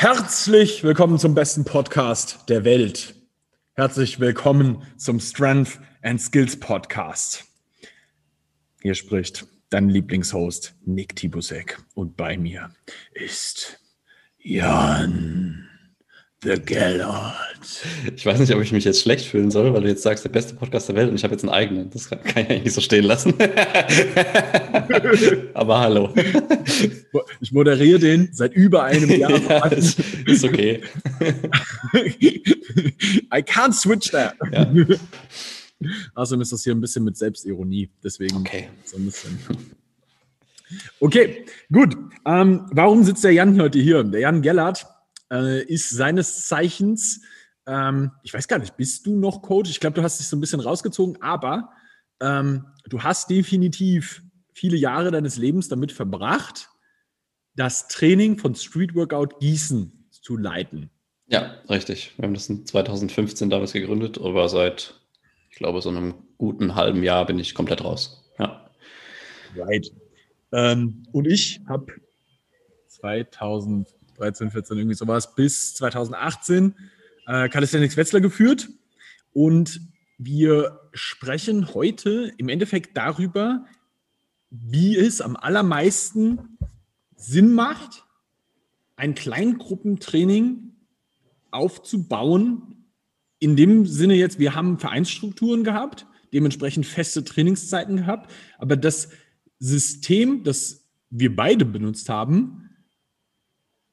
Herzlich willkommen zum besten Podcast der Welt. Herzlich willkommen zum Strength and Skills Podcast. Hier spricht dein Lieblingshost Nick Tibusek und bei mir ist Jan The Gellert. Ich weiß nicht, ob ich mich jetzt schlecht fühlen soll, weil du jetzt sagst, der beste Podcast der Welt und ich habe jetzt einen eigenen. Das kann, kann ich eigentlich nicht so stehen lassen. Aber hallo. Ich moderiere den seit über einem Jahr. ja, ist, ist okay. I can't switch that. Ja. Außerdem ist das hier ein bisschen mit Selbstironie. Deswegen okay. so ein bisschen. Okay, gut. Ähm, warum sitzt der Jan heute hier? Der Jan Gellert äh, ist seines Zeichens, ähm, ich weiß gar nicht, bist du noch Coach? Ich glaube, du hast dich so ein bisschen rausgezogen, aber ähm, du hast definitiv viele Jahre deines Lebens damit verbracht, das Training von Street Workout Gießen zu leiten. Ja, richtig. Wir haben das in 2015 damals gegründet, aber seit, ich glaube, so einem guten halben Jahr bin ich komplett raus. Ja. Right. Ähm, und ich habe 2000 13, 14, irgendwie sowas, bis 2018 äh, Calisthenics Wetzlar geführt. Und wir sprechen heute im Endeffekt darüber, wie es am allermeisten Sinn macht, ein Kleingruppentraining aufzubauen. In dem Sinne jetzt, wir haben Vereinsstrukturen gehabt, dementsprechend feste Trainingszeiten gehabt, aber das System, das wir beide benutzt haben,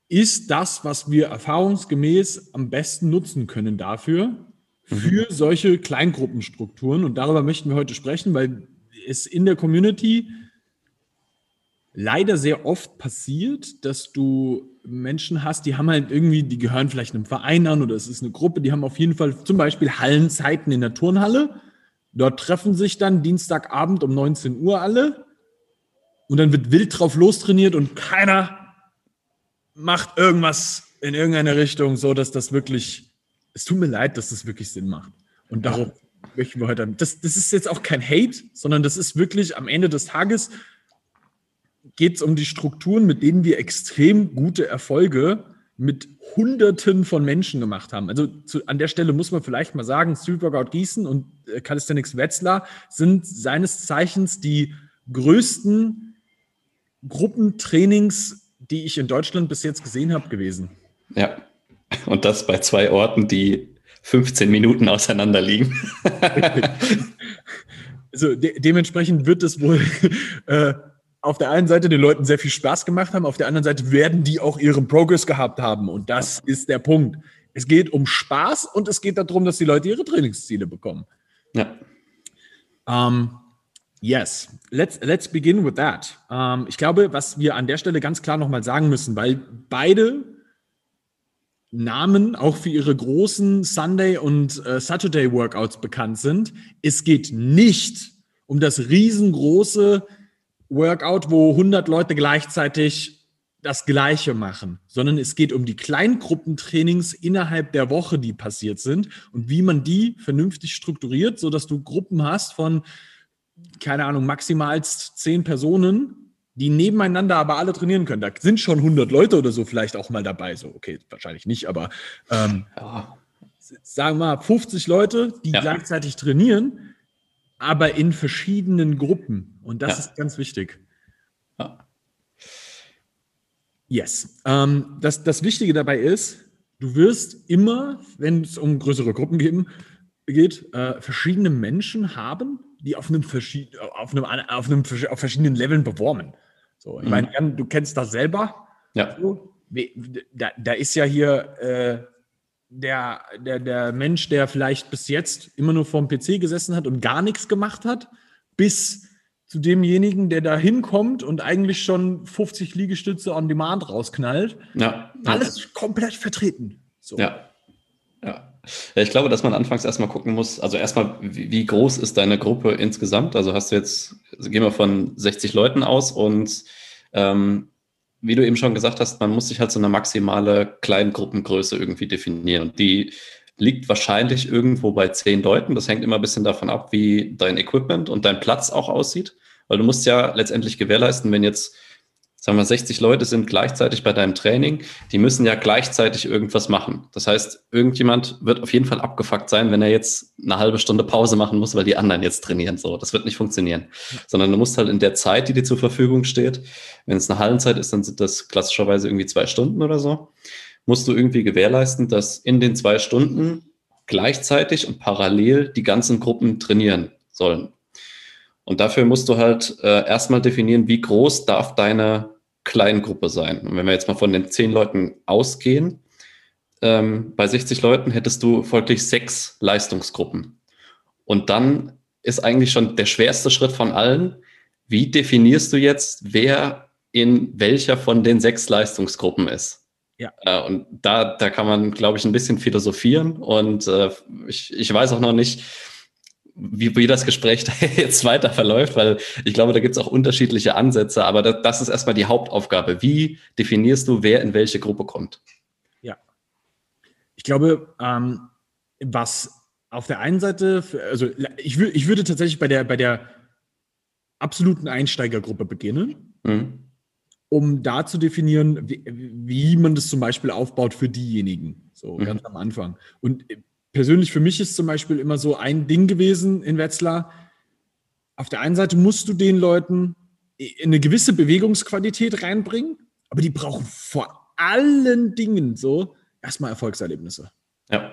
ist das, was wir erfahrungsgemäß am besten nutzen können dafür, für mhm. solche Kleingruppenstrukturen. Und darüber möchten wir heute sprechen, weil es in der Community leider sehr oft passiert, dass du Menschen hast, die haben halt irgendwie, die gehören vielleicht einem Verein an oder es ist eine Gruppe, die haben auf jeden Fall zum Beispiel Hallenzeiten in der Turnhalle. Dort treffen sich dann Dienstagabend um 19 Uhr alle und dann wird wild drauf lostrainiert und keiner macht irgendwas in irgendeine Richtung, so dass das wirklich, es tut mir leid, dass das wirklich Sinn macht. Und darauf ja. möchten wir heute, das, das ist jetzt auch kein Hate, sondern das ist wirklich am Ende des Tages geht es um die Strukturen, mit denen wir extrem gute Erfolge mit Hunderten von Menschen gemacht haben. Also zu, an der Stelle muss man vielleicht mal sagen, Street Workout Gießen und äh, Calisthenics Wetzlar sind seines Zeichens die größten Gruppentrainings die ich in Deutschland bis jetzt gesehen habe, gewesen. Ja, und das bei zwei Orten, die 15 Minuten auseinander liegen. also de dementsprechend wird es wohl äh, auf der einen Seite den Leuten sehr viel Spaß gemacht haben, auf der anderen Seite werden die auch ihren Progress gehabt haben. Und das ist der Punkt. Es geht um Spaß und es geht darum, dass die Leute ihre Trainingsziele bekommen. Ja. Ähm, Yes, let's, let's begin with that. Ähm, ich glaube, was wir an der Stelle ganz klar nochmal sagen müssen, weil beide Namen auch für ihre großen Sunday- und äh, Saturday-Workouts bekannt sind. Es geht nicht um das riesengroße Workout, wo 100 Leute gleichzeitig das Gleiche machen, sondern es geht um die Kleingruppentrainings innerhalb der Woche, die passiert sind und wie man die vernünftig strukturiert, sodass du Gruppen hast von keine Ahnung, maximal zehn Personen, die nebeneinander aber alle trainieren können. Da sind schon 100 Leute oder so vielleicht auch mal dabei. So, okay, wahrscheinlich nicht, aber ähm, ja. sagen wir mal 50 Leute, die ja. gleichzeitig trainieren, aber in verschiedenen Gruppen. Und das ja. ist ganz wichtig. Yes. Ähm, das, das Wichtige dabei ist, du wirst immer, wenn es um größere Gruppen geben, geht, äh, verschiedene Menschen haben, die auf einem, verschied auf einem, auf einem auf verschiedenen Leveln beworben. So, ich mhm. meine, Jan, du kennst das selber. Ja. So, da, da ist ja hier äh, der, der, der Mensch, der vielleicht bis jetzt immer nur vorm PC gesessen hat und gar nichts gemacht hat, bis zu demjenigen, der da hinkommt und eigentlich schon 50 Liegestütze on Demand rausknallt. Ja. Alles komplett vertreten. So. Ja. Ja. Ich glaube, dass man anfangs erstmal gucken muss, also erstmal, wie, wie, groß ist deine Gruppe insgesamt? Also hast du jetzt, also gehen wir von 60 Leuten aus und ähm, wie du eben schon gesagt hast, man muss sich halt so eine maximale Kleingruppengröße irgendwie definieren. Und die liegt wahrscheinlich irgendwo bei zehn Leuten. Das hängt immer ein bisschen davon ab, wie dein Equipment und dein Platz auch aussieht. Weil du musst ja letztendlich gewährleisten, wenn jetzt sagen wir 60 Leute sind gleichzeitig bei deinem Training, die müssen ja gleichzeitig irgendwas machen. Das heißt, irgendjemand wird auf jeden Fall abgefuckt sein, wenn er jetzt eine halbe Stunde Pause machen muss, weil die anderen jetzt trainieren. So, das wird nicht funktionieren. Sondern du musst halt in der Zeit, die dir zur Verfügung steht, wenn es eine Hallenzeit ist, dann sind das klassischerweise irgendwie zwei Stunden oder so, musst du irgendwie gewährleisten, dass in den zwei Stunden gleichzeitig und parallel die ganzen Gruppen trainieren sollen. Und dafür musst du halt äh, erstmal definieren, wie groß darf deine Kleingruppe sein. Und wenn wir jetzt mal von den zehn Leuten ausgehen, ähm, bei 60 Leuten hättest du folglich sechs Leistungsgruppen. Und dann ist eigentlich schon der schwerste Schritt von allen, wie definierst du jetzt, wer in welcher von den sechs Leistungsgruppen ist? Ja. Äh, und da, da kann man, glaube ich, ein bisschen philosophieren. Und äh, ich, ich weiß auch noch nicht, wie, wie das Gespräch jetzt weiter verläuft, weil ich glaube, da gibt es auch unterschiedliche Ansätze, aber das, das ist erstmal die Hauptaufgabe. Wie definierst du, wer in welche Gruppe kommt? Ja. Ich glaube, ähm, was auf der einen Seite, also ich, ich würde tatsächlich bei der, bei der absoluten Einsteigergruppe beginnen, mhm. um da zu definieren, wie, wie, man das zum Beispiel aufbaut für diejenigen, so mhm. ganz am Anfang. Und persönlich für mich ist zum Beispiel immer so ein Ding gewesen in Wetzlar. Auf der einen Seite musst du den Leuten eine gewisse Bewegungsqualität reinbringen, aber die brauchen vor allen Dingen so erstmal Erfolgserlebnisse. Ja.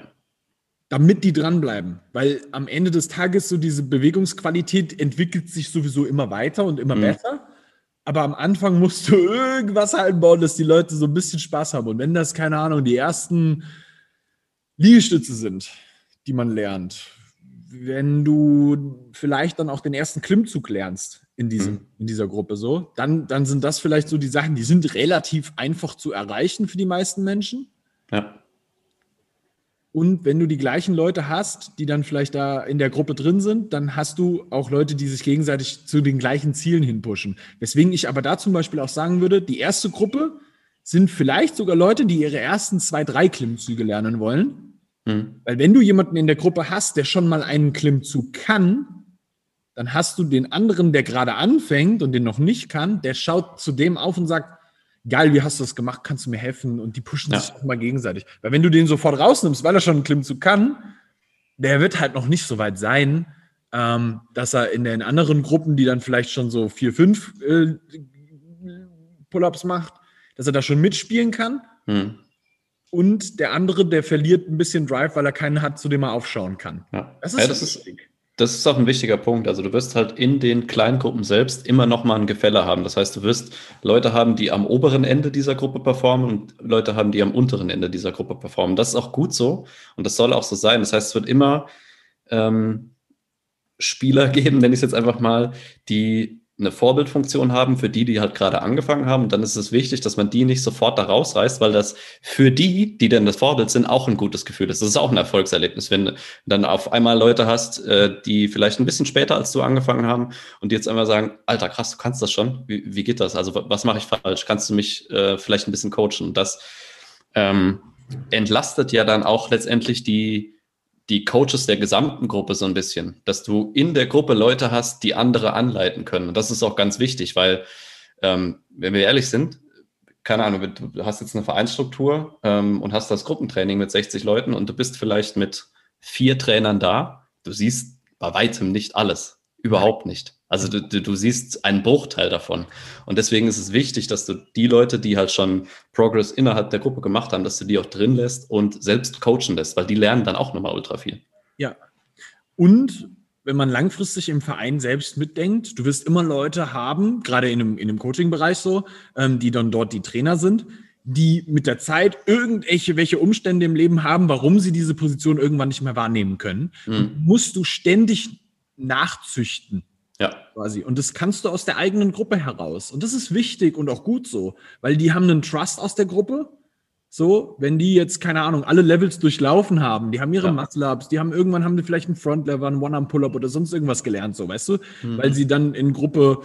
Damit die dranbleiben. Weil am Ende des Tages so diese Bewegungsqualität entwickelt sich sowieso immer weiter und immer mhm. besser. Aber am Anfang musst du irgendwas einbauen, dass die Leute so ein bisschen Spaß haben. Und wenn das, keine Ahnung, die ersten Liegestütze sind, die man lernt. Wenn du vielleicht dann auch den ersten Klimmzug lernst in, diesem, mhm. in dieser Gruppe so, dann, dann sind das vielleicht so die Sachen, die sind relativ einfach zu erreichen für die meisten Menschen. Ja. Und wenn du die gleichen Leute hast, die dann vielleicht da in der Gruppe drin sind, dann hast du auch Leute, die sich gegenseitig zu den gleichen Zielen hinpushen. Weswegen ich aber da zum Beispiel auch sagen würde, die erste Gruppe sind vielleicht sogar Leute, die ihre ersten zwei, drei Klimmzüge lernen wollen. Mhm. Weil wenn du jemanden in der Gruppe hast, der schon mal einen Klimmzug kann, dann hast du den anderen, der gerade anfängt und den noch nicht kann, der schaut zu dem auf und sagt, geil, wie hast du das gemacht, kannst du mir helfen? Und die pushen ja. sich auch mal gegenseitig. Weil wenn du den sofort rausnimmst, weil er schon einen Klimmzug kann, der wird halt noch nicht so weit sein, ähm, dass er in den anderen Gruppen, die dann vielleicht schon so vier, fünf äh, Pull-ups macht, dass er da schon mitspielen kann. Mhm und der andere, der verliert ein bisschen Drive, weil er keinen hat, zu dem er aufschauen kann. Ja. Das ist, ja, das ist, das ist auch ein wichtiger Punkt. Also du wirst halt in den Kleingruppen selbst immer noch mal ein Gefälle haben. Das heißt, du wirst Leute haben, die am oberen Ende dieser Gruppe performen und Leute haben, die am unteren Ende dieser Gruppe performen. Das ist auch gut so und das soll auch so sein. Das heißt, es wird immer ähm, Spieler geben, nenne ich es jetzt einfach mal, die eine Vorbildfunktion haben für die, die halt gerade angefangen haben. Und dann ist es wichtig, dass man die nicht sofort da rausreißt, weil das für die, die denn das Vorbild sind, auch ein gutes Gefühl ist. Das ist auch ein Erfolgserlebnis, wenn du dann auf einmal Leute hast, äh, die vielleicht ein bisschen später als du angefangen haben und die jetzt einmal sagen, Alter, krass, du kannst das schon. Wie, wie geht das? Also was mache ich falsch? Kannst du mich äh, vielleicht ein bisschen coachen? Und das ähm, entlastet ja dann auch letztendlich die, die Coaches der gesamten Gruppe so ein bisschen, dass du in der Gruppe Leute hast, die andere anleiten können. Und das ist auch ganz wichtig, weil, ähm, wenn wir ehrlich sind, keine Ahnung, du hast jetzt eine Vereinsstruktur ähm, und hast das Gruppentraining mit 60 Leuten und du bist vielleicht mit vier Trainern da. Du siehst bei weitem nicht alles. Überhaupt nicht. Also du, du, du, siehst einen Bruchteil davon. Und deswegen ist es wichtig, dass du die Leute, die halt schon Progress innerhalb der Gruppe gemacht haben, dass du die auch drin lässt und selbst coachen lässt, weil die lernen dann auch nochmal ultra viel. Ja. Und wenn man langfristig im Verein selbst mitdenkt, du wirst immer Leute haben, gerade in einem, in einem Coaching-Bereich so, ähm, die dann dort die Trainer sind, die mit der Zeit irgendwelche welche Umstände im Leben haben, warum sie diese Position irgendwann nicht mehr wahrnehmen können. Mhm. musst du ständig nachzüchten. Ja. Quasi. Und das kannst du aus der eigenen Gruppe heraus. Und das ist wichtig und auch gut so, weil die haben einen Trust aus der Gruppe. So, wenn die jetzt, keine Ahnung, alle Levels durchlaufen haben, die haben ihre ja. Muscle-Ups, die haben irgendwann haben die vielleicht einen Front-Lever, einen One-Arm-Pull-Up oder sonst irgendwas gelernt, so, weißt du? Mhm. Weil sie dann in Gruppe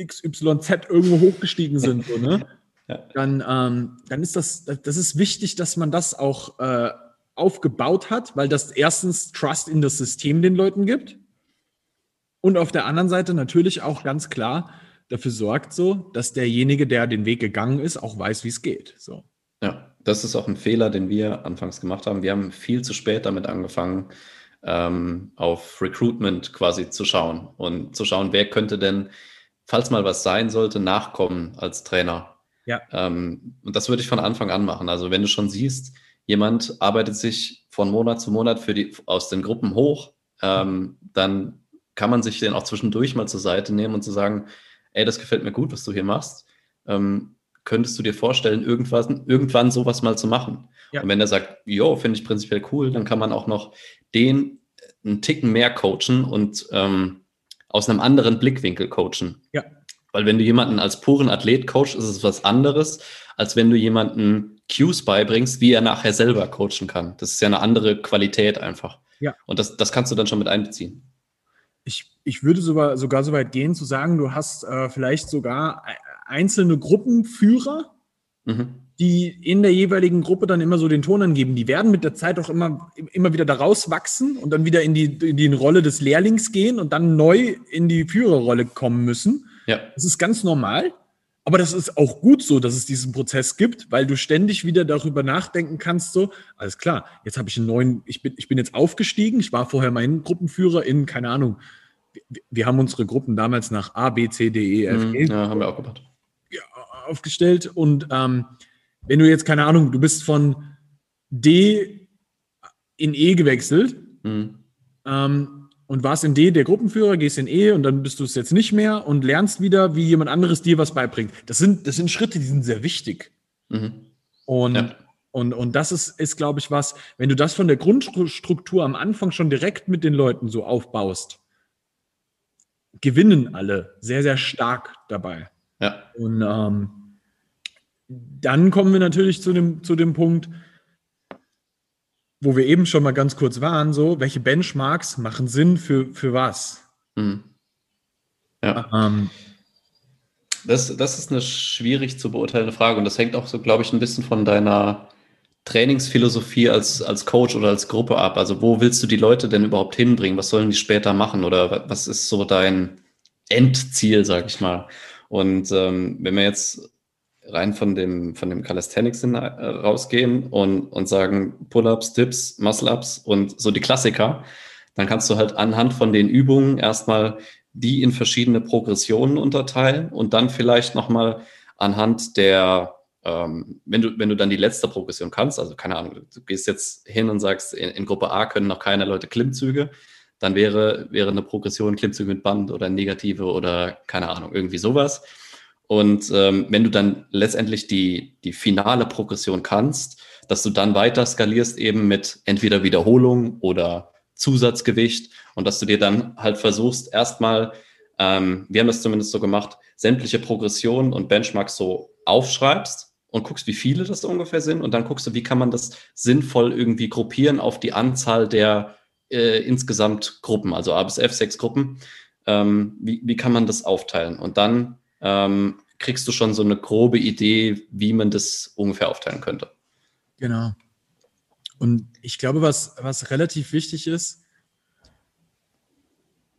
XYZ irgendwo hochgestiegen sind, so, ne? Ja. Dann, ähm, dann ist das, das ist wichtig, dass man das auch äh, aufgebaut hat, weil das erstens Trust in das System den Leuten gibt und auf der anderen Seite natürlich auch ganz klar dafür sorgt, so, dass derjenige, der den Weg gegangen ist, auch weiß, wie es geht. So. Ja, das ist auch ein Fehler, den wir anfangs gemacht haben. Wir haben viel zu spät damit angefangen, ähm, auf Recruitment quasi zu schauen und zu schauen, wer könnte denn, falls mal was sein sollte, nachkommen als Trainer. Ja. Ähm, und das würde ich von Anfang an machen. Also wenn du schon siehst, jemand arbeitet sich von Monat zu Monat für die, aus den Gruppen hoch, ähm, dann kann man sich den auch zwischendurch mal zur Seite nehmen und zu sagen, ey, das gefällt mir gut, was du hier machst. Ähm, könntest du dir vorstellen, irgendwann, irgendwann sowas mal zu machen? Ja. Und wenn er sagt, jo, finde ich prinzipiell cool, dann kann man auch noch den einen Ticken mehr coachen und ähm, aus einem anderen Blickwinkel coachen. Ja. Weil wenn du jemanden als puren Athlet coachst, ist es was anderes, als wenn du jemanden Cues beibringst, wie er nachher selber coachen kann. Das ist ja eine andere Qualität einfach. Ja. Und das, das kannst du dann schon mit einbeziehen. Ich, ich würde sogar, sogar so weit gehen, zu sagen, du hast äh, vielleicht sogar einzelne Gruppenführer, mhm. die in der jeweiligen Gruppe dann immer so den Ton angeben. Die werden mit der Zeit auch immer, immer wieder daraus wachsen und dann wieder in die, in die Rolle des Lehrlings gehen und dann neu in die Führerrolle kommen müssen. Ja. Das ist ganz normal. Aber das ist auch gut so, dass es diesen Prozess gibt, weil du ständig wieder darüber nachdenken kannst, so, alles klar, jetzt habe ich einen neuen, ich bin, ich bin jetzt aufgestiegen, ich war vorher mein Gruppenführer in, keine Ahnung, wir, wir haben unsere Gruppen damals nach A, B, C, D, E, F, G. Ja, haben wir auch gemacht. Aufgestellt und ähm, wenn du jetzt, keine Ahnung, du bist von D in E gewechselt, mhm. ähm, und warst in D der Gruppenführer, gehst in E und dann bist du es jetzt nicht mehr und lernst wieder, wie jemand anderes dir was beibringt. Das sind, das sind Schritte, die sind sehr wichtig. Mhm. Und, ja. und, und das ist, ist glaube ich, was, wenn du das von der Grundstruktur am Anfang schon direkt mit den Leuten so aufbaust, gewinnen alle sehr, sehr stark dabei. Ja. Und ähm, dann kommen wir natürlich zu dem, zu dem Punkt, wo wir eben schon mal ganz kurz waren, so, welche Benchmarks machen Sinn für, für was? Mhm. Ja. Ähm, das, das ist eine schwierig zu beurteilende Frage und das hängt auch so, glaube ich, ein bisschen von deiner Trainingsphilosophie als, als Coach oder als Gruppe ab. Also wo willst du die Leute denn überhaupt hinbringen? Was sollen die später machen oder was ist so dein Endziel, sag ich mal? Und ähm, wenn wir jetzt rein von dem, von dem Calisthenics äh, rausgehen und, und sagen Pull-ups, Dips, Muscle-ups und so die Klassiker, dann kannst du halt anhand von den Übungen erstmal die in verschiedene Progressionen unterteilen und dann vielleicht nochmal anhand der, ähm, wenn, du, wenn du dann die letzte Progression kannst, also keine Ahnung, du gehst jetzt hin und sagst, in, in Gruppe A können noch keine Leute Klimmzüge, dann wäre, wäre eine Progression Klimmzüge mit Band oder negative oder keine Ahnung, irgendwie sowas. Und ähm, wenn du dann letztendlich die, die finale Progression kannst, dass du dann weiter skalierst eben mit entweder Wiederholung oder Zusatzgewicht und dass du dir dann halt versuchst, erstmal, ähm, wir haben das zumindest so gemacht, sämtliche Progressionen und Benchmarks so aufschreibst und guckst, wie viele das ungefähr sind und dann guckst du, wie kann man das sinnvoll irgendwie gruppieren auf die Anzahl der äh, insgesamt Gruppen, also A bis F, sechs Gruppen. Ähm, wie, wie kann man das aufteilen? Und dann ähm, kriegst du schon so eine grobe Idee, wie man das ungefähr aufteilen könnte. Genau. Und ich glaube, was, was relativ wichtig ist,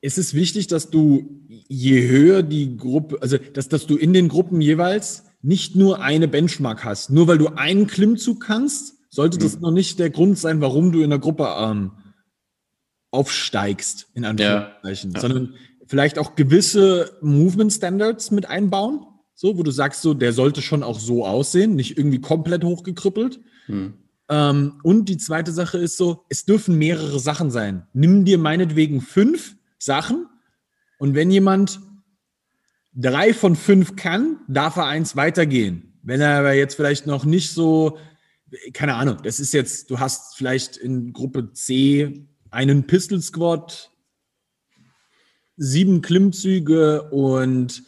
ist es wichtig, dass du je höher die Gruppe, also dass, dass du in den Gruppen jeweils nicht nur eine Benchmark hast. Nur weil du einen Klimmzug kannst, sollte mhm. das noch nicht der Grund sein, warum du in der Gruppe ähm, aufsteigst, in Anführungszeichen, ja. sondern vielleicht auch gewisse Movement Standards mit einbauen, so, wo du sagst, so, der sollte schon auch so aussehen, nicht irgendwie komplett hochgekrüppelt. Hm. Ähm, und die zweite Sache ist so, es dürfen mehrere Sachen sein. Nimm dir meinetwegen fünf Sachen und wenn jemand drei von fünf kann, darf er eins weitergehen. Wenn er aber jetzt vielleicht noch nicht so, keine Ahnung, das ist jetzt, du hast vielleicht in Gruppe C einen Pistol Squad, sieben Klimmzüge und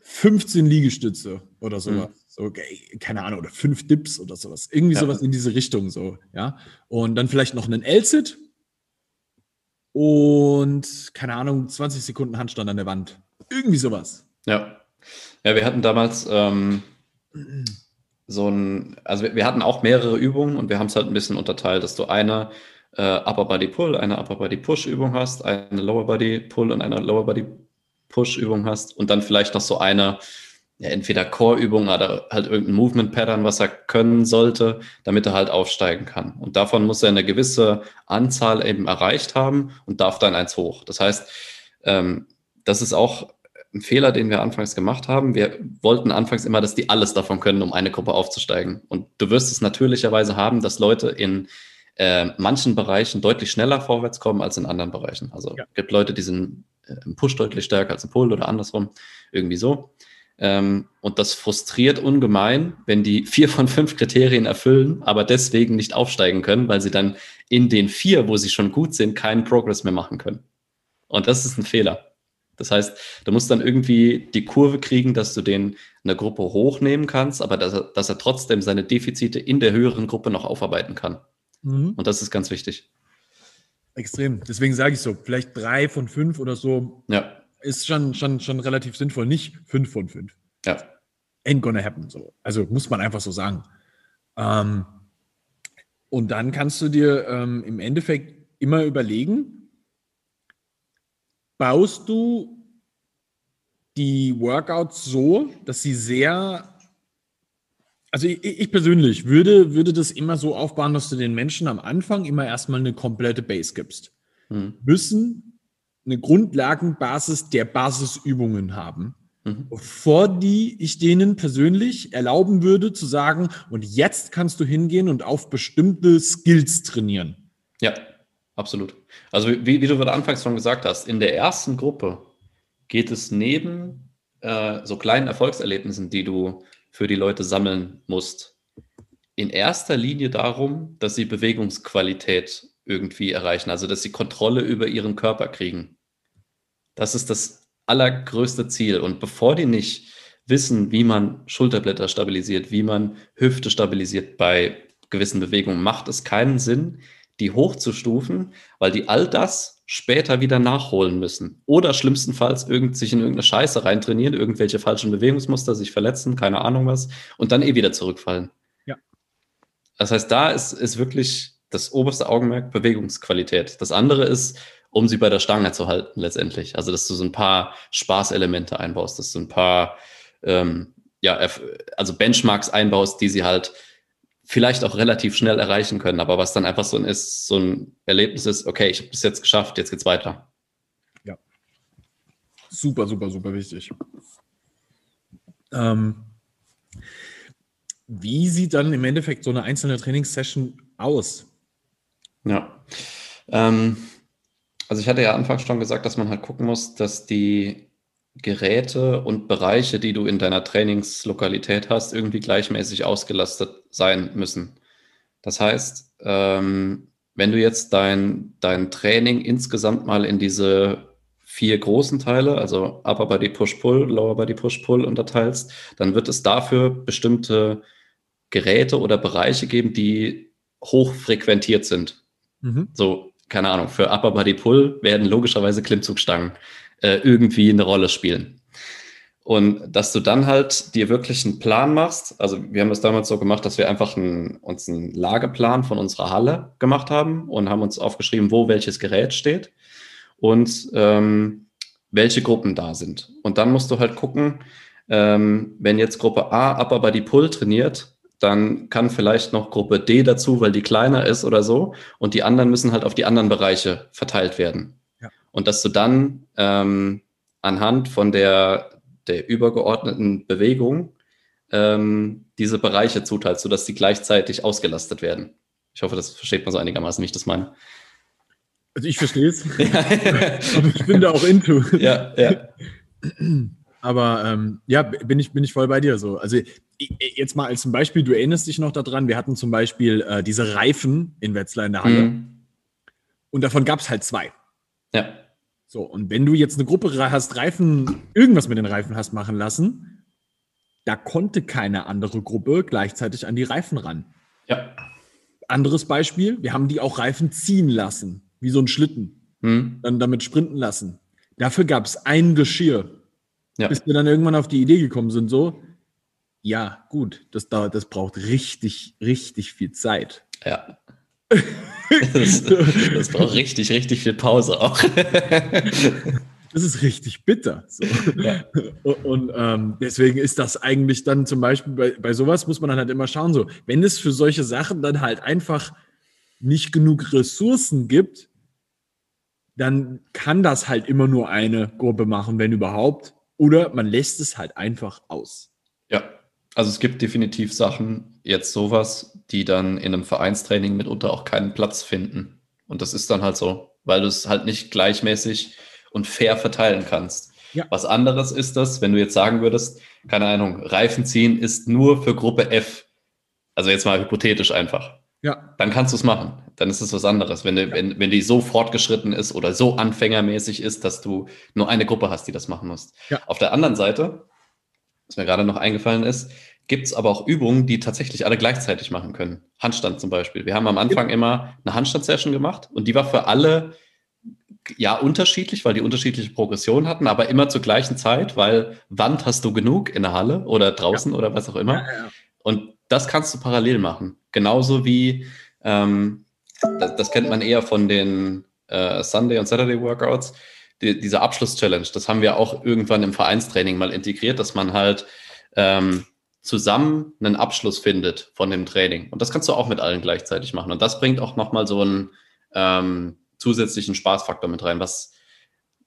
15 Liegestütze oder sowas. Mhm. So, keine Ahnung, oder fünf Dips oder sowas. Irgendwie ja. sowas in diese Richtung so, ja. Und dann vielleicht noch einen L-Sit und, keine Ahnung, 20 Sekunden Handstand an der Wand. Irgendwie sowas. Ja. Ja, wir hatten damals ähm, so ein, also wir, wir, hatten auch mehrere Übungen und wir haben es halt ein bisschen unterteilt, dass du eine äh, Upper Body Pull, eine Upper Body Push Übung hast, eine Lower Body Pull und eine Lower Body Push-Übung hast und dann vielleicht noch so eine, ja, entweder Core-Übung oder halt irgendein Movement-Pattern, was er können sollte, damit er halt aufsteigen kann. Und davon muss er eine gewisse Anzahl eben erreicht haben und darf dann eins hoch. Das heißt, ähm, das ist auch ein Fehler, den wir anfangs gemacht haben. Wir wollten anfangs immer, dass die alles davon können, um eine Gruppe aufzusteigen. Und du wirst es natürlicherweise haben, dass Leute in äh, manchen Bereichen deutlich schneller vorwärts kommen als in anderen Bereichen. Also ja. gibt Leute, die sind äh, im Push deutlich stärker als im Pull oder andersrum, irgendwie so. Ähm, und das frustriert ungemein, wenn die vier von fünf Kriterien erfüllen, aber deswegen nicht aufsteigen können, weil sie dann in den vier, wo sie schon gut sind, keinen Progress mehr machen können. Und das ist ein Fehler. Das heißt, du musst dann irgendwie die Kurve kriegen, dass du den eine Gruppe hochnehmen kannst, aber dass er, dass er trotzdem seine Defizite in der höheren Gruppe noch aufarbeiten kann. Mhm. Und das ist ganz wichtig. Extrem. Deswegen sage ich so, vielleicht drei von fünf oder so ja. ist schon, schon, schon relativ sinnvoll. Nicht fünf von fünf. Ja. Ain't gonna happen. So. Also muss man einfach so sagen. Ähm, und dann kannst du dir ähm, im Endeffekt immer überlegen, baust du die Workouts so, dass sie sehr also ich, ich, persönlich würde, würde das immer so aufbauen, dass du den Menschen am Anfang immer erstmal eine komplette Base gibst. Hm. Müssen eine Grundlagenbasis der Basisübungen haben, mhm. bevor die ich denen persönlich erlauben würde zu sagen, und jetzt kannst du hingehen und auf bestimmte Skills trainieren. Ja, absolut. Also wie, wie du anfangs schon gesagt hast, in der ersten Gruppe geht es neben äh, so kleinen Erfolgserlebnissen, die du für die Leute sammeln musst, in erster Linie darum, dass sie Bewegungsqualität irgendwie erreichen, also dass sie Kontrolle über ihren Körper kriegen. Das ist das allergrößte Ziel. Und bevor die nicht wissen, wie man Schulterblätter stabilisiert, wie man Hüfte stabilisiert bei gewissen Bewegungen, macht es keinen Sinn, die hochzustufen, weil die all das später wieder nachholen müssen. Oder schlimmstenfalls irgend, sich in irgendeine Scheiße reintrainieren, irgendwelche falschen Bewegungsmuster, sich verletzen, keine Ahnung was, und dann eh wieder zurückfallen. Ja. Das heißt, da ist, ist wirklich das oberste Augenmerk Bewegungsqualität. Das andere ist, um sie bei der Stange zu halten, letztendlich. Also, dass du so ein paar Spaßelemente einbaust, dass du ein paar, ähm, ja, also Benchmarks einbaust, die sie halt vielleicht auch relativ schnell erreichen können, aber was dann einfach so ein, ist, so ein Erlebnis ist, okay, ich habe es jetzt geschafft, jetzt geht's weiter. Ja. Super, super, super wichtig. Ähm, wie sieht dann im Endeffekt so eine einzelne Trainingssession aus? Ja. Ähm, also ich hatte ja anfangs schon gesagt, dass man halt gucken muss, dass die Geräte und Bereiche, die du in deiner Trainingslokalität hast, irgendwie gleichmäßig ausgelastet sein müssen. Das heißt, ähm, wenn du jetzt dein, dein Training insgesamt mal in diese vier großen Teile, also Upper Body Push-Pull, Lower Body Push-Pull unterteilst, dann wird es dafür bestimmte Geräte oder Bereiche geben, die hoch frequentiert sind. Mhm. So, keine Ahnung, für Upper Body Pull werden logischerweise Klimmzugstangen äh, irgendwie eine Rolle spielen. Und dass du dann halt dir wirklich einen Plan machst. Also wir haben das damals so gemacht, dass wir einfach einen, uns einen Lageplan von unserer Halle gemacht haben und haben uns aufgeschrieben, wo welches Gerät steht und ähm, welche Gruppen da sind. Und dann musst du halt gucken, ähm, wenn jetzt Gruppe A Upper Body Pull trainiert, dann kann vielleicht noch Gruppe D dazu, weil die kleiner ist oder so. Und die anderen müssen halt auf die anderen Bereiche verteilt werden und dass du dann ähm, anhand von der, der übergeordneten Bewegung ähm, diese Bereiche zuteilst, sodass die gleichzeitig ausgelastet werden. Ich hoffe, das versteht man so einigermaßen, wie ich das meine. Also ich verstehe es. Aber ich bin da auch into. Ja, ja. Aber ähm, ja, bin ich, bin ich voll bei dir so. Also jetzt mal als ein Beispiel, du erinnerst dich noch daran, wir hatten zum Beispiel äh, diese Reifen in Wetzlar in der Halle. Mhm. Und davon gab es halt zwei. Ja. So, und wenn du jetzt eine Gruppe hast, Reifen, irgendwas mit den Reifen hast machen lassen, da konnte keine andere Gruppe gleichzeitig an die Reifen ran. Ja. Anderes Beispiel, wir haben die auch Reifen ziehen lassen, wie so ein Schlitten. Hm. Dann damit sprinten lassen. Dafür gab es ein Geschirr. Ja. Bis wir dann irgendwann auf die Idee gekommen sind, so, ja, gut, das dauert, das braucht richtig, richtig viel Zeit. Ja. Das, das, braucht richtig, richtig viel Pause auch. Das ist richtig bitter. So. Ja. Und, ähm, deswegen ist das eigentlich dann zum Beispiel bei, bei sowas muss man dann halt immer schauen, so, wenn es für solche Sachen dann halt einfach nicht genug Ressourcen gibt, dann kann das halt immer nur eine Gruppe machen, wenn überhaupt. Oder man lässt es halt einfach aus. Ja, also es gibt definitiv Sachen, jetzt sowas, die dann in einem Vereinstraining mitunter auch keinen Platz finden. Und das ist dann halt so, weil du es halt nicht gleichmäßig und fair verteilen kannst. Ja. Was anderes ist das, wenn du jetzt sagen würdest, keine Ahnung, Reifen ziehen ist nur für Gruppe F. Also jetzt mal hypothetisch einfach. Ja. Dann kannst du es machen. Dann ist es was anderes. Wenn, du, ja. wenn, wenn die so fortgeschritten ist oder so anfängermäßig ist, dass du nur eine Gruppe hast, die das machen muss. Ja. Auf der anderen Seite, was mir gerade noch eingefallen ist, gibt es aber auch Übungen, die tatsächlich alle gleichzeitig machen können. Handstand zum Beispiel. Wir haben am Anfang ja. immer eine Handstand-Session gemacht und die war für alle ja unterschiedlich, weil die unterschiedliche Progression hatten, aber immer zur gleichen Zeit, weil Wand hast du genug in der Halle oder draußen ja. oder was auch immer. Ja, und das kannst du parallel machen. Genauso wie, ähm, das, das, kennt man eher von den äh, Sunday- und Saturday-Workouts, die, diese Abschluss-Challenge. Das haben wir auch irgendwann im Vereinstraining mal integriert, dass man halt ähm, zusammen einen Abschluss findet von dem Training. Und das kannst du auch mit allen gleichzeitig machen. Und das bringt auch nochmal so einen ähm, zusätzlichen Spaßfaktor mit rein, was,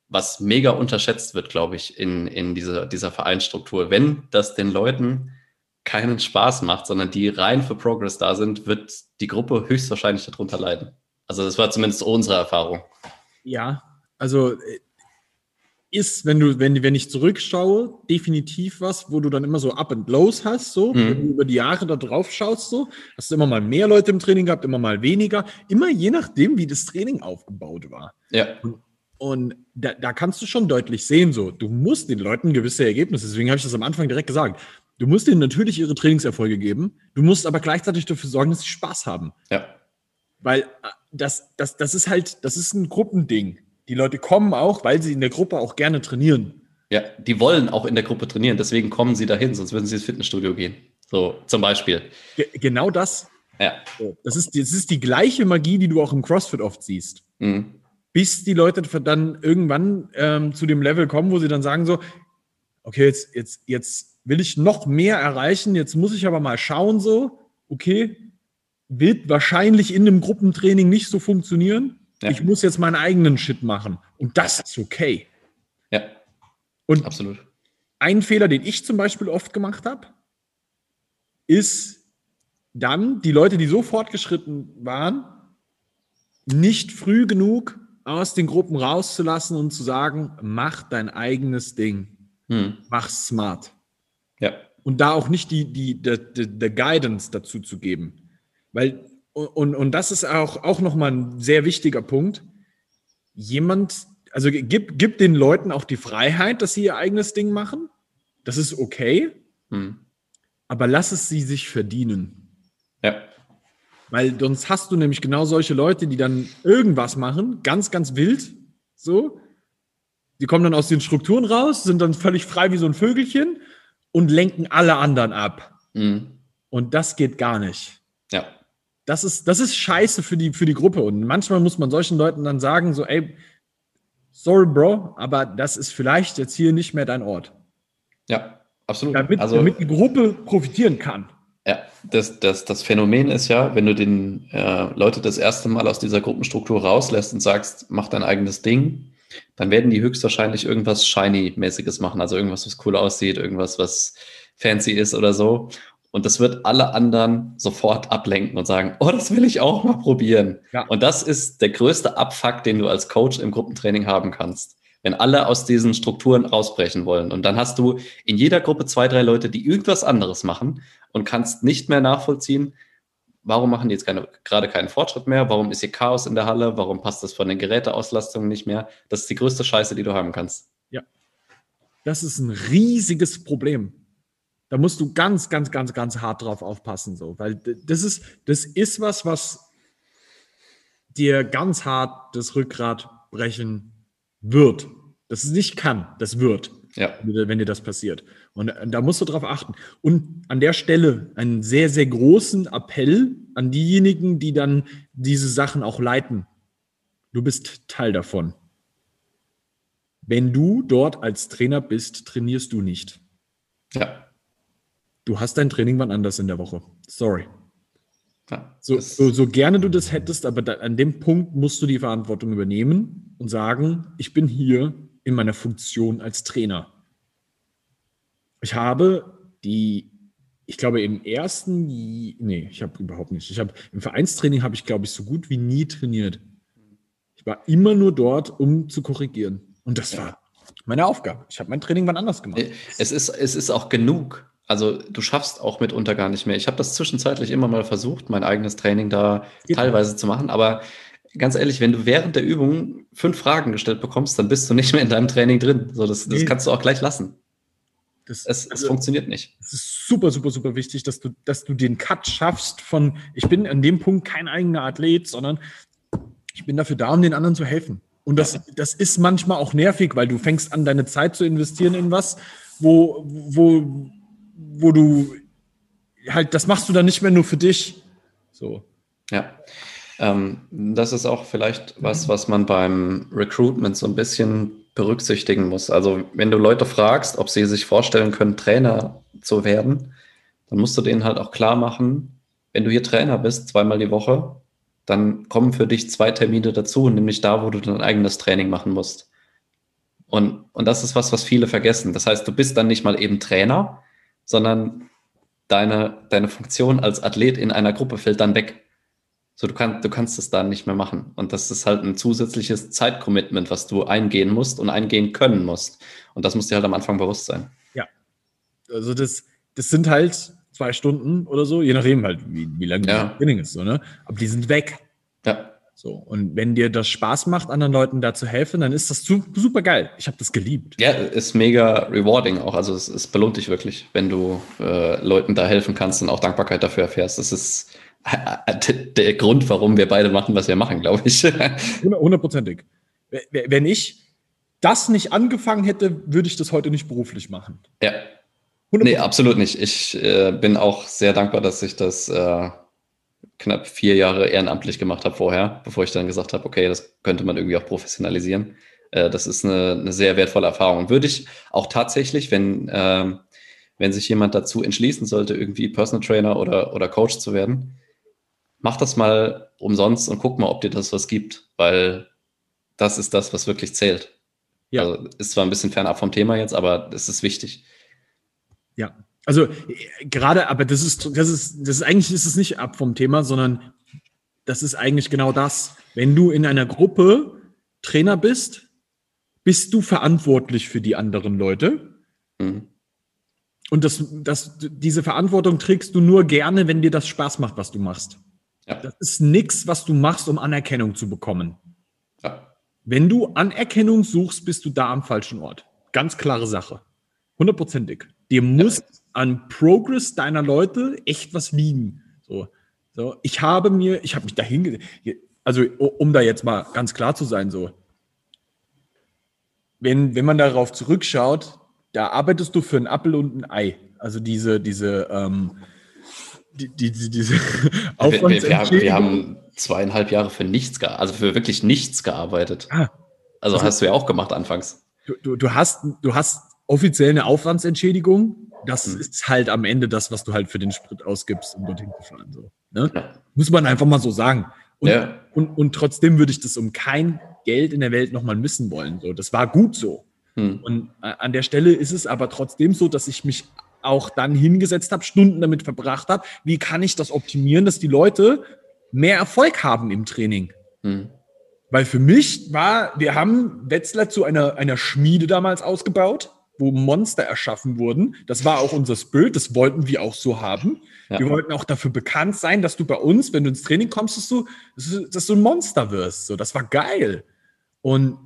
was mega unterschätzt wird, glaube ich, in, in dieser, dieser Vereinsstruktur. Wenn das den Leuten keinen Spaß macht, sondern die rein für Progress da sind, wird die Gruppe höchstwahrscheinlich darunter leiden. Also das war zumindest unsere Erfahrung. Ja, also äh, ist, wenn du, wenn, wenn ich zurückschaue, definitiv was, wo du dann immer so Up and Lows hast, so, mhm. wenn du über die Jahre da drauf schaust, so, hast du immer mal mehr Leute im Training gehabt, immer mal weniger, immer je nachdem, wie das Training aufgebaut war. Ja. Und, und da, da kannst du schon deutlich sehen, so, du musst den Leuten gewisse Ergebnisse, deswegen habe ich das am Anfang direkt gesagt, du musst ihnen natürlich ihre Trainingserfolge geben, du musst aber gleichzeitig dafür sorgen, dass sie Spaß haben. Ja. Weil äh, das, das, das ist halt, das ist ein Gruppending. Die Leute kommen auch, weil sie in der Gruppe auch gerne trainieren. Ja, die wollen auch in der Gruppe trainieren, deswegen kommen sie dahin, sonst würden sie ins Fitnessstudio gehen. So, zum Beispiel. Ge genau das. Ja. Das ist, das ist die gleiche Magie, die du auch im CrossFit oft siehst. Mhm. Bis die Leute dann irgendwann ähm, zu dem Level kommen, wo sie dann sagen so, okay, jetzt, jetzt, jetzt will ich noch mehr erreichen, jetzt muss ich aber mal schauen so, okay, wird wahrscheinlich in einem Gruppentraining nicht so funktionieren. Ja. Ich muss jetzt meinen eigenen Shit machen. Und das ist okay. Ja. Und absolut. Ein Fehler, den ich zum Beispiel oft gemacht habe, ist dann die Leute, die so fortgeschritten waren, nicht früh genug aus den Gruppen rauszulassen und zu sagen, mach dein eigenes Ding. Hm. Mach smart. Ja. Und da auch nicht die, die, die, die, die Guidance dazu zu geben. Weil und, und das ist auch, auch nochmal ein sehr wichtiger Punkt. Jemand, also gib, gib den Leuten auch die Freiheit, dass sie ihr eigenes Ding machen. Das ist okay. Hm. Aber lass es sie sich verdienen. Ja. Weil sonst hast du nämlich genau solche Leute, die dann irgendwas machen, ganz, ganz wild, so. Die kommen dann aus den Strukturen raus, sind dann völlig frei wie so ein Vögelchen und lenken alle anderen ab. Mhm. Und das geht gar nicht. Ja das ist, das ist scheiße für die, für die Gruppe. Und manchmal muss man solchen Leuten dann sagen, so, ey, sorry, Bro, aber das ist vielleicht jetzt hier nicht mehr dein Ort. Ja, absolut. Damit, also, damit die Gruppe profitieren kann. Ja, das, das, das Phänomen ist ja, wenn du den äh, Leute das erste Mal aus dieser Gruppenstruktur rauslässt und sagst, mach dein eigenes Ding, dann werden die höchstwahrscheinlich irgendwas Shiny-mäßiges machen, also irgendwas, was cool aussieht, irgendwas, was fancy ist oder so. Und das wird alle anderen sofort ablenken und sagen, oh, das will ich auch mal probieren. Ja. Und das ist der größte Abfuck, den du als Coach im Gruppentraining haben kannst. Wenn alle aus diesen Strukturen rausbrechen wollen. Und dann hast du in jeder Gruppe zwei, drei Leute, die irgendwas anderes machen und kannst nicht mehr nachvollziehen, warum machen die jetzt keine, gerade keinen Fortschritt mehr? Warum ist hier Chaos in der Halle? Warum passt das von den Geräteauslastungen nicht mehr? Das ist die größte Scheiße, die du haben kannst. Ja. Das ist ein riesiges Problem. Da musst du ganz, ganz, ganz, ganz hart drauf aufpassen, so, weil das ist, das ist was, was dir ganz hart das Rückgrat brechen wird. Das es nicht kann, das wird, ja. wenn dir das passiert. Und da musst du drauf achten. Und an der Stelle einen sehr, sehr großen Appell an diejenigen, die dann diese Sachen auch leiten. Du bist Teil davon. Wenn du dort als Trainer bist, trainierst du nicht. Ja. Du hast dein Training wann anders in der Woche. Sorry. ja. So, so, so gerne du das hättest, aber da, an dem Punkt musst du die Verantwortung übernehmen und sagen, ich bin hier in meiner Funktion als Trainer. Ich habe die, ich glaube im ersten, nee, ich habe überhaupt nicht. Ich habe im Vereinstraining habe ich glaube ich so gut wie nie trainiert. Ich war immer nur dort, um zu korrigieren. Und das war meine Aufgabe. Ich habe mein Training wann anders gemacht. Es ist, es ist auch genug. Also du schaffst auch mitunter gar nicht mehr. Ich habe das zwischenzeitlich immer mal versucht, mein eigenes Training da Geht teilweise zu machen. Aber ganz ehrlich, wenn du während der Übung fünf Fragen gestellt bekommst, dann bist du nicht mehr in deinem Training drin. So, das, das Nee. kannst du auch gleich lassen. Das, Es, es also- funktioniert nicht. Es ist super, super, super wichtig, dass du, dass du den Cut schaffst von, ich bin an dem Punkt kein eigener Athlet, sondern ich bin dafür da, um den anderen zu helfen. Und das, das ist manchmal auch nervig, weil du fängst an, deine Zeit zu investieren in was, wo, wo, wo du halt, das machst du dann nicht mehr nur für dich. So. Ja. Ähm, das ist auch vielleicht was, was man beim Recruitment so ein bisschen berücksichtigen muss. Also, wenn du Leute fragst, ob sie sich vorstellen können, Trainer zu werden, dann musst du denen halt auch klar machen, wenn du hier Trainer bist, zweimal die Woche, dann kommen für dich zwei Termine dazu, nämlich da, wo du dein eigenes Training machen musst. Und, und das ist was, was viele vergessen. Das heißt, du bist dann nicht mal eben Trainer, sondern deine, deine Funktion als Athlet in einer Gruppe fällt dann weg. So, du, kannst du kannst es dann nicht mehr machen. Und das ist halt ein zusätzliches Zeitcommitment, was du eingehen musst und eingehen können musst. Und das muss dir halt am Anfang bewusst sein. Also das, das sind halt zwei Stunden oder so, je nachdem halt, wie, wie lange Ja. das Training ist. So, ne? Aber die sind weg. So, und wenn dir das Spaß macht, anderen Leuten da zu helfen, dann ist das su super geil. Ich habe das geliebt. ja ist mega rewarding auch. Also es, es belohnt dich wirklich, wenn du äh, Leuten da helfen kannst und auch Dankbarkeit dafür erfährst. Das ist der Grund, warum wir beide machen, was wir machen, glaube ich. Hundert- Hundertprozentig. Wenn ich das nicht angefangen hätte, würde ich das heute nicht beruflich machen. ja. Nee, absolut nicht. Ich äh, bin auch sehr dankbar, dass ich das äh, knapp vier Jahre ehrenamtlich gemacht habe vorher, bevor ich dann gesagt habe, okay, das könnte man irgendwie auch professionalisieren. Äh, das ist eine, eine sehr wertvolle Erfahrung. Und würde ich auch tatsächlich, wenn, ähm, wenn sich jemand dazu entschließen sollte, irgendwie Personal Trainer oder, oder Coach zu werden, mach das mal umsonst und guck mal, ob dir das was gibt, weil das ist das, was wirklich zählt. Ja. Also ist zwar ein bisschen fernab vom Thema jetzt, aber es ist wichtig. Ja, also äh, gerade, aber das ist, das ist, das ist eigentlich ist es nicht ab vom Thema, sondern das ist eigentlich genau das. Wenn du in einer Gruppe Trainer bist, bist du verantwortlich für die anderen Leute. Mhm. Und das, das, diese Verantwortung trägst du nur gerne, wenn dir das Spaß macht, was du machst. Ja. Das ist nichts, was du machst, um Anerkennung zu bekommen. Ja. Wenn du Anerkennung suchst, bist du da am falschen Ort. Ganz klare Sache. Hundertprozentig. Dir muss an Progress deiner Leute echt was liegen. So, so ich habe mir, ich habe mich dahin, also um da jetzt mal ganz klar zu sein, so, wenn, wenn man darauf zurückschaut, da arbeitest du für einen Apfel und ein Ei. Also diese, diese, ähm, die, die, die, diese Wir, wir, haben, wir haben zweieinhalb Jahre für nichts, also für wirklich nichts gearbeitet. Ah. Also Also- hast du ja auch gemacht anfangs. du, du, du hast, du hast offiziell eine Aufwandsentschädigung. Das Mhm. ist halt am Ende das, was du halt für den Sprit ausgibst, um dorthin zu fahren. So, ne? Ja. Muss man einfach mal so sagen. Und, Ja. und, und trotzdem würde ich das um kein Geld in der Welt nochmal missen wollen. So, das war gut so. Hm. Und äh, an der Stelle ist es aber trotzdem so, dass ich mich auch dann hingesetzt habe, Stunden damit verbracht habe, wie kann ich das optimieren, dass die Leute mehr Erfolg haben im Training. Hm. Weil für mich war, wir haben Wetzlar zu einer, einer Schmiede damals ausgebaut, wo Monster erschaffen wurden. Das war auch unser Spirit, das wollten wir auch so haben. Ja. Wir wollten auch dafür bekannt sein, dass du bei uns, wenn du ins Training kommst, dass du, dass du, ein Monster wirst. So, das war geil. Und,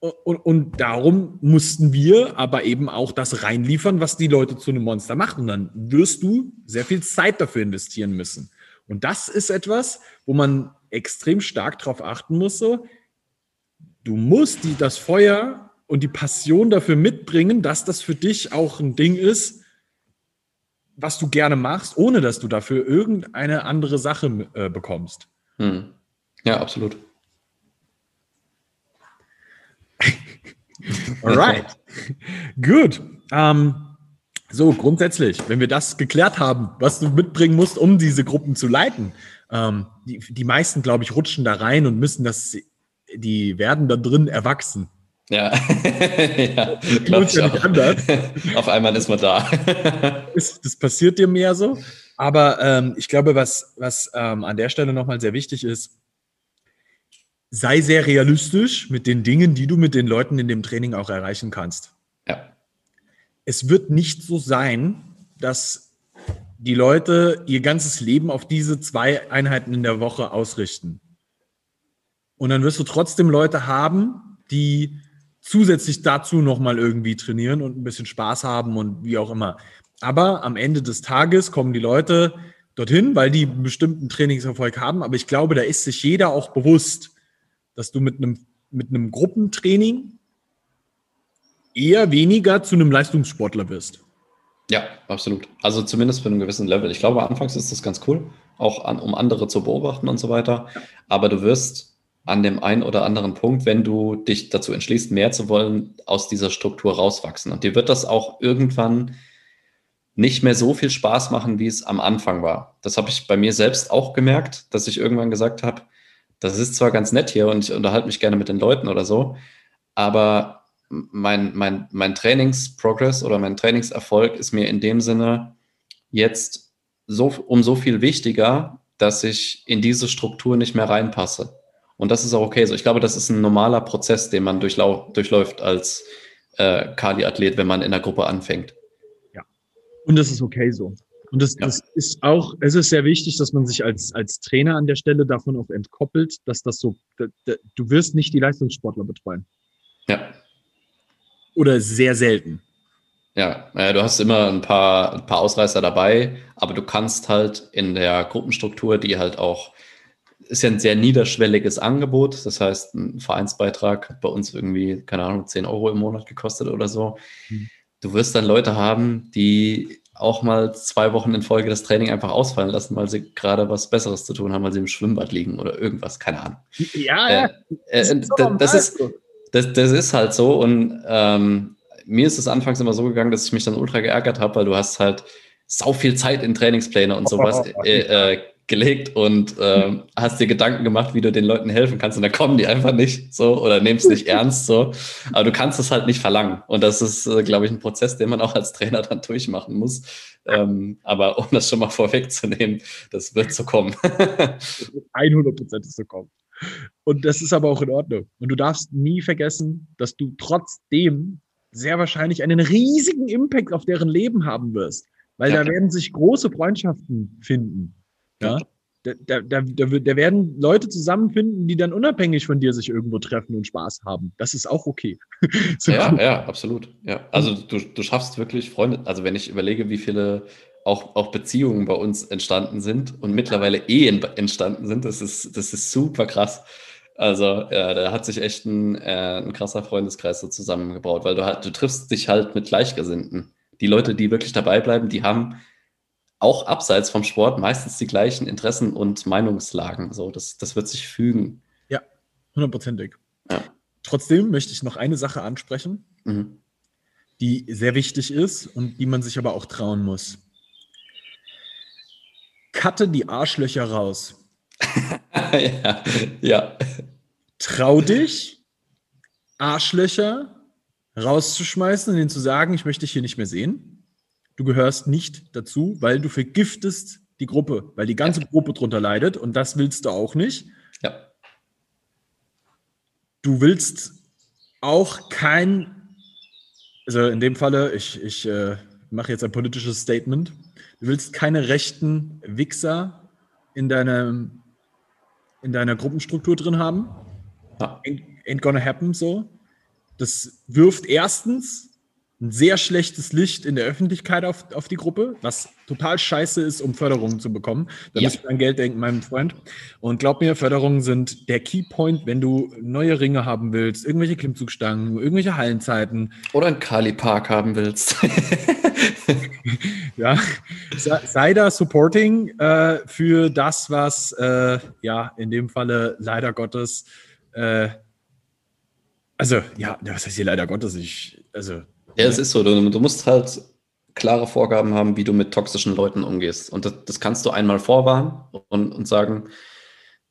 und, und darum mussten wir aber eben auch das reinliefern, was die Leute zu einem Monster macht. Und dann wirst du sehr viel Zeit dafür investieren müssen. Und das ist etwas, wo man extrem stark darauf achten muss. So, du musst die, das Feuer und die Passion dafür mitbringen, dass das für dich auch ein Ding ist, was du gerne machst, ohne dass du dafür irgendeine andere Sache äh, bekommst. Hm. Ja, absolut. Alright. Gut. Ähm, so, grundsätzlich, wenn wir das geklärt haben, was du mitbringen musst, um diese Gruppen zu leiten, ähm, die, die meisten, glaube ich, rutschen da rein und müssen das, die werden da drin erwachsen. Ja, ja, ja nicht anders. Auf einmal ist man da. das, das passiert dir mehr so. Aber ähm, ich glaube, was, was ähm, an der Stelle nochmal sehr wichtig ist, sei sehr realistisch mit den Dingen, die du mit den Leuten in dem Training auch erreichen kannst. Ja. Es wird nicht so sein, dass die Leute ihr ganzes Leben auf diese zwei Einheiten in der Woche ausrichten. Und dann wirst du trotzdem Leute haben, die zusätzlich dazu nochmal irgendwie trainieren und ein bisschen Spaß haben und wie auch immer. Aber am Ende des Tages kommen die Leute dorthin, weil die einen bestimmten Trainingserfolg haben. Aber ich glaube, da ist sich jeder auch bewusst, dass du mit einem, mit einem Gruppentraining eher weniger zu einem Leistungssportler wirst. Ja, absolut. Also zumindest für einen gewissen Level. Ich glaube, anfangs ist das ganz cool, auch an, um andere zu beobachten und so weiter. Aber du wirst an dem einen oder anderen Punkt, wenn du dich dazu entschließt, mehr zu wollen, aus dieser Struktur rauswachsen. Und dir wird das auch irgendwann nicht mehr so viel Spaß machen, wie es am Anfang war. Das habe ich bei mir selbst auch gemerkt, dass ich irgendwann gesagt habe, das ist zwar ganz nett hier und ich unterhalte mich gerne mit den Leuten oder so, aber mein, mein, mein Trainingsprogress oder mein Trainingserfolg ist mir in dem Sinne jetzt so, um so viel wichtiger, dass ich in diese Struktur nicht mehr reinpasse. Und das ist auch okay so. Ich glaube, das ist ein normaler Prozess, den man durchläuft als äh, Kali-Athlet, wenn man in der Gruppe anfängt. Ja. Und das ist okay so. Und das, ja. das, ist auch, es ist sehr wichtig, dass man sich als, als Trainer an der Stelle davon auch entkoppelt, dass das so, du wirst nicht die Leistungssportler betreuen. Ja. Oder sehr selten. Ja, äh, du hast immer ein paar, ein paar Ausreißer dabei, aber du kannst halt in der Gruppenstruktur, die halt auch, ist ja ein sehr niederschwelliges Angebot. Das heißt, ein Vereinsbeitrag hat bei uns irgendwie, keine Ahnung, 10 Euro im Monat gekostet oder so. Hm. Du wirst dann Leute haben, die auch mal zwei Wochen in Folge das Training einfach ausfallen lassen, weil sie gerade was Besseres zu tun haben, weil sie im Schwimmbad liegen oder irgendwas, keine Ahnung. Ja, ja. Äh, äh, das, ist, das, das, ist halt so und ähm, mir ist es anfangs immer so gegangen, dass ich mich dann ultra geärgert habe, weil du hast halt sau viel Zeit in Trainingspläne und sowas äh, äh, gelegt und äh, hast dir Gedanken gemacht, wie du den Leuten helfen kannst und dann kommen die einfach nicht so oder nimmst nicht ernst so. Aber du kannst es halt nicht verlangen und das ist, äh, glaube ich, ein Prozess, den man auch als Trainer dann durchmachen muss. Ähm, aber um das schon mal vorwegzunehmen, das wird so kommen. 100 Prozent ist so kommen. Und das ist aber auch in Ordnung. Und du darfst nie vergessen, dass du trotzdem sehr wahrscheinlich einen riesigen Impact auf deren Leben haben wirst. Weil ja. da werden sich große Freundschaften finden. Ja. Da, da, da, da, werden Leute zusammenfinden, die dann unabhängig von dir sich irgendwo treffen und Spaß haben. Das ist auch okay. so ja, cool. ja, absolut. Ja. Also du, du schaffst wirklich Freunde. Also wenn ich überlege, wie viele auch, auch Beziehungen bei uns entstanden sind und mittlerweile Ehen entstanden sind, das ist, das ist super krass. Also ja, da hat sich echt ein, äh, ein krasser Freundeskreis so zusammengebaut, weil du halt, du triffst dich halt mit Gleichgesinnten. Die Leute, die wirklich dabei bleiben, die haben auch abseits vom Sport meistens die gleichen Interessen und Meinungslagen. So, das, das wird sich fügen. Ja, hundertprozentig. Ja. Trotzdem möchte ich noch eine Sache ansprechen, mhm. die sehr wichtig ist und die man sich aber auch trauen muss. Cutte die Arschlöcher raus. ja, ja. Trau dich, Arschlöcher rauszuschmeißen und ihnen zu sagen, ich möchte dich hier nicht mehr sehen du gehörst nicht dazu, weil du vergiftest die Gruppe, weil die ganze ja. Gruppe drunter leidet und das willst du auch nicht. Ja. Du willst auch kein, also in dem Falle, ich, ich äh, mache jetzt ein politisches Statement, du willst keine rechten Wichser in, deinem, in deiner Gruppenstruktur drin haben. Ja. Ain't, ain't gonna happen so. Das wirft erstens ein sehr schlechtes Licht in der Öffentlichkeit auf, auf die Gruppe, was total scheiße ist, um Förderungen zu bekommen. Da ja. musst du an Geld denken, mein Freund. Und glaub mir, Förderungen sind der Keypoint, wenn du neue Ringe haben willst, irgendwelche Klimmzugstangen, irgendwelche Hallenzeiten. Oder einen Kali-Park haben willst. ja, sei da supporting äh, für das, was äh, ja in dem Falle leider Gottes äh, Also, ja, was heißt hier leider Gottes? Ich, also. Ja, es ist so. Du, du musst halt klare Vorgaben haben, wie du mit toxischen Leuten umgehst. Und das, das kannst du einmal vorwarnen und, und sagen,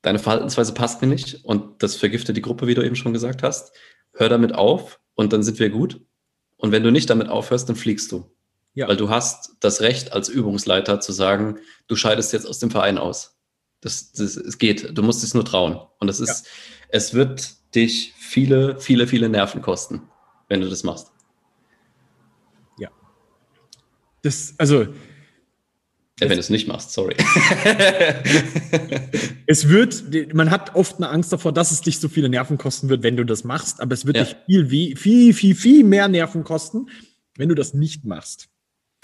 deine Verhaltensweise passt mir nicht und das vergiftet die Gruppe, wie du eben schon gesagt hast. Hör damit auf und dann sind wir gut. Und wenn du nicht damit aufhörst, dann fliegst du. Ja. Weil du hast das Recht als Übungsleiter zu sagen, du scheidest jetzt aus dem Verein aus. Das, das, es geht. Du musst es nur trauen. Und das ist, ja. es wird dich viele, viele, viele Nerven kosten, wenn du das machst. Ja. Das, also. Ja, wenn du es nicht machst, sorry. es wird, man hat oft eine Angst davor, dass es dich so viele Nerven kosten wird, wenn du das machst, aber es wird ja. dich viel, viel, viel, viel mehr Nerven kosten, wenn du das nicht machst.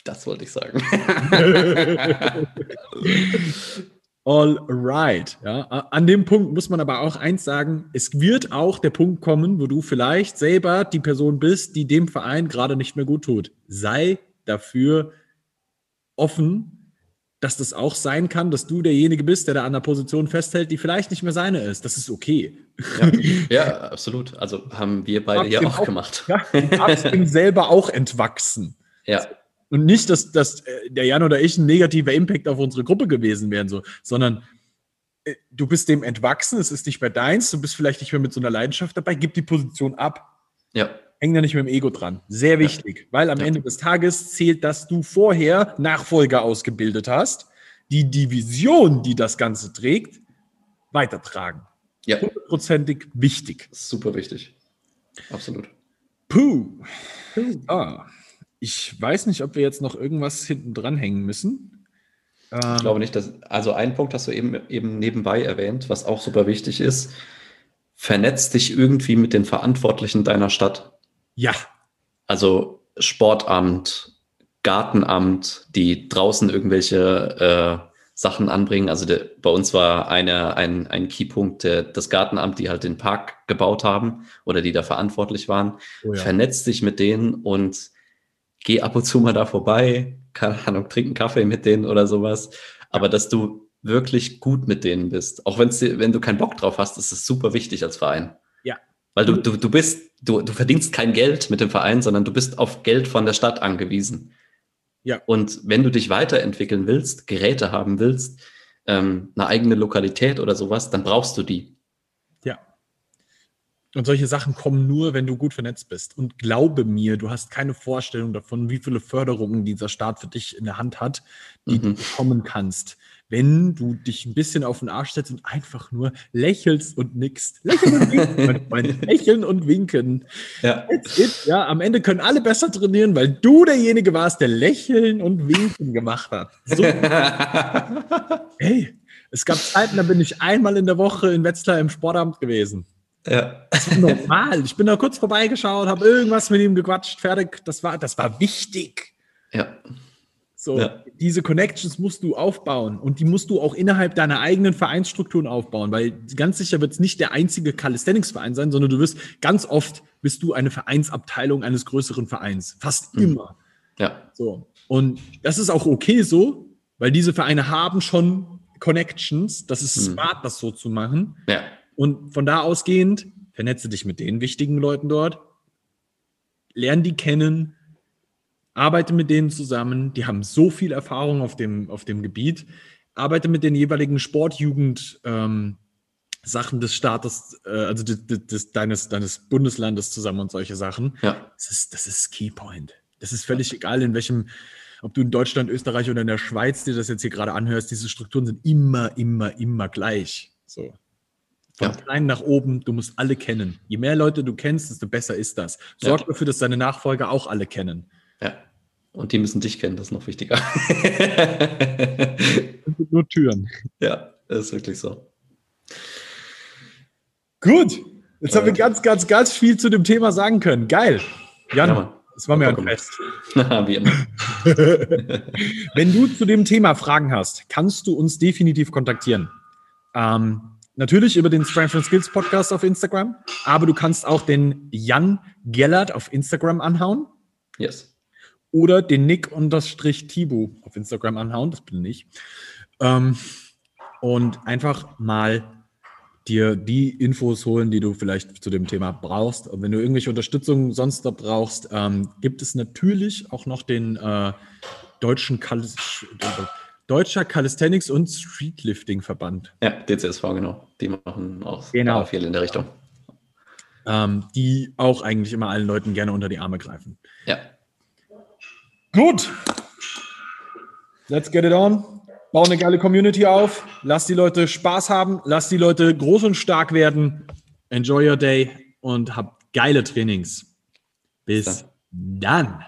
Das wollte ich sagen. All right. Ja, an dem Punkt muss man aber auch eins sagen, es wird auch der Punkt kommen, wo du vielleicht selber die Person bist, die dem Verein gerade nicht mehr gut tut. Sei dafür offen, dass das auch sein kann, dass du derjenige bist, der da an der Position festhält, die vielleicht nicht mehr seine ist. Das ist okay. Ja, ja absolut. Also haben wir beide ja auch, auch gemacht. Ja, du selber auch entwachsen. Ja. Und nicht, dass, dass äh, der Jan oder ich ein negativer Impact auf unsere Gruppe gewesen wären, so, sondern äh, du bist dem entwachsen, es ist nicht mehr deins, du bist vielleicht nicht mehr mit so einer Leidenschaft dabei, gib die Position ab. Ja. Häng da nicht mit dem Ego dran. Sehr wichtig, ja. weil am ja. Ende des Tages zählt, dass du vorher Nachfolger ausgebildet hast, die die Vision, die das Ganze trägt, weitertragen. Ja. Hundertprozentig wichtig. Super wichtig. Absolut. Puh. Puh. Ah. Ich weiß nicht, ob wir jetzt noch irgendwas hinten dran hängen müssen. Ähm, ich glaube nicht, dass, also ein Punkt hast du eben, eben nebenbei erwähnt, was auch super wichtig ist. Vernetz dich irgendwie mit den Verantwortlichen deiner Stadt. Ja. Also Sportamt, Gartenamt, die draußen irgendwelche äh, Sachen anbringen. Also der, bei uns war eine, ein, ein Keypunkt der, das Gartenamt, die halt den Park gebaut haben oder die da verantwortlich waren. Oh ja. Vernetz dich mit denen und geh ab und zu mal da vorbei, keine Ahnung, trink einen Kaffee mit denen oder sowas. Aber dass du wirklich gut mit denen bist. Auch wenn's wenn du keinen Bock drauf hast, ist es super wichtig als Verein. Ja. Weil du, du, du bist, du, du verdienst kein Geld mit dem Verein, sondern du bist auf Geld von der Stadt angewiesen. Ja. Und wenn du dich weiterentwickeln willst, Geräte haben willst, ähm, eine eigene Lokalität oder sowas, dann brauchst du die. Und solche Sachen kommen nur, wenn du gut vernetzt bist. Und glaube mir, du hast keine Vorstellung davon, wie viele Förderungen dieser Staat für dich in der Hand hat, die mhm. du bekommen kannst. Wenn du dich ein bisschen auf den Arsch setzt und einfach nur lächelst und nickst. Lächeln und winken, Lächeln und winken. Ja. ja. Am Ende können alle besser trainieren, weil du derjenige warst, der Lächeln und Winken gemacht hat. So. hey, es gab Zeiten, da bin ich einmal in der Woche in Wetzlar im Sportamt gewesen. Ja. Das war normal. Ich bin da kurz vorbeigeschaut, habe irgendwas mit ihm gequatscht, fertig. Das war, das war wichtig. Ja. So, ja. Diese Connections musst du aufbauen und die musst du auch innerhalb deiner eigenen Vereinsstrukturen aufbauen, weil ganz sicher wird es nicht der einzige Calisthenics-Verein sein, sondern du wirst ganz oft bist du eine Vereinsabteilung eines größeren Vereins. Fast mhm. immer. Ja. So. Und das ist auch okay so, weil diese Vereine haben schon Connections. Das ist mhm. smart, das so zu machen. Ja. Und von da ausgehend, vernetze dich mit den wichtigen Leuten dort, lern die kennen, arbeite mit denen zusammen, die haben so viel Erfahrung auf dem, auf dem Gebiet, arbeite mit den jeweiligen Sportjugend ähm, Sachen des Staates, äh, also des, des, deines, deines Bundeslandes zusammen und solche Sachen. Ja. Das ist, das ist Keypoint. Das ist völlig egal, in welchem, ob du in Deutschland, Österreich oder in der Schweiz dir das jetzt hier gerade anhörst, diese Strukturen sind immer, immer, immer gleich. So. Von ja. klein nach oben, du musst alle kennen. Je mehr Leute du kennst, desto besser ist das. Sorg ja. dafür, dass deine Nachfolger auch alle kennen. Ja. Und die müssen dich kennen, das ist noch wichtiger. Nur Türen. Ja, das ist wirklich so. Gut. Jetzt äh, haben wir ganz, ganz, ganz viel zu dem Thema sagen können. Geil. Jan, ja, das war mir ein Fest. Wie immer. Wenn du zu dem Thema Fragen hast, kannst du uns definitiv kontaktieren. Ähm, Natürlich über den Strength and Skills Podcast auf Instagram, aber du kannst auch den Jan Gellert auf Instagram anhauen. Yes. Oder den Nick unterstrich Tibu auf Instagram anhauen, das bin ich. Ähm, und einfach mal dir die Infos holen, die du vielleicht zu dem Thema brauchst. Und wenn du irgendwelche Unterstützung sonst da brauchst, ähm, gibt es natürlich auch noch den äh, deutschen Kalis Deutscher Calisthenics und Streetlifting Verband. Ja, DCSV, genau. Die machen auch genau. viel in der Richtung. Ähm, die auch eigentlich immer allen Leuten gerne unter die Arme greifen. Ja. Gut. Let's get it on. Bau eine geile Community auf. Lass die Leute Spaß haben. Lass die Leute groß und stark werden. Enjoy your day und hab geile Trainings. Bis dann. dann.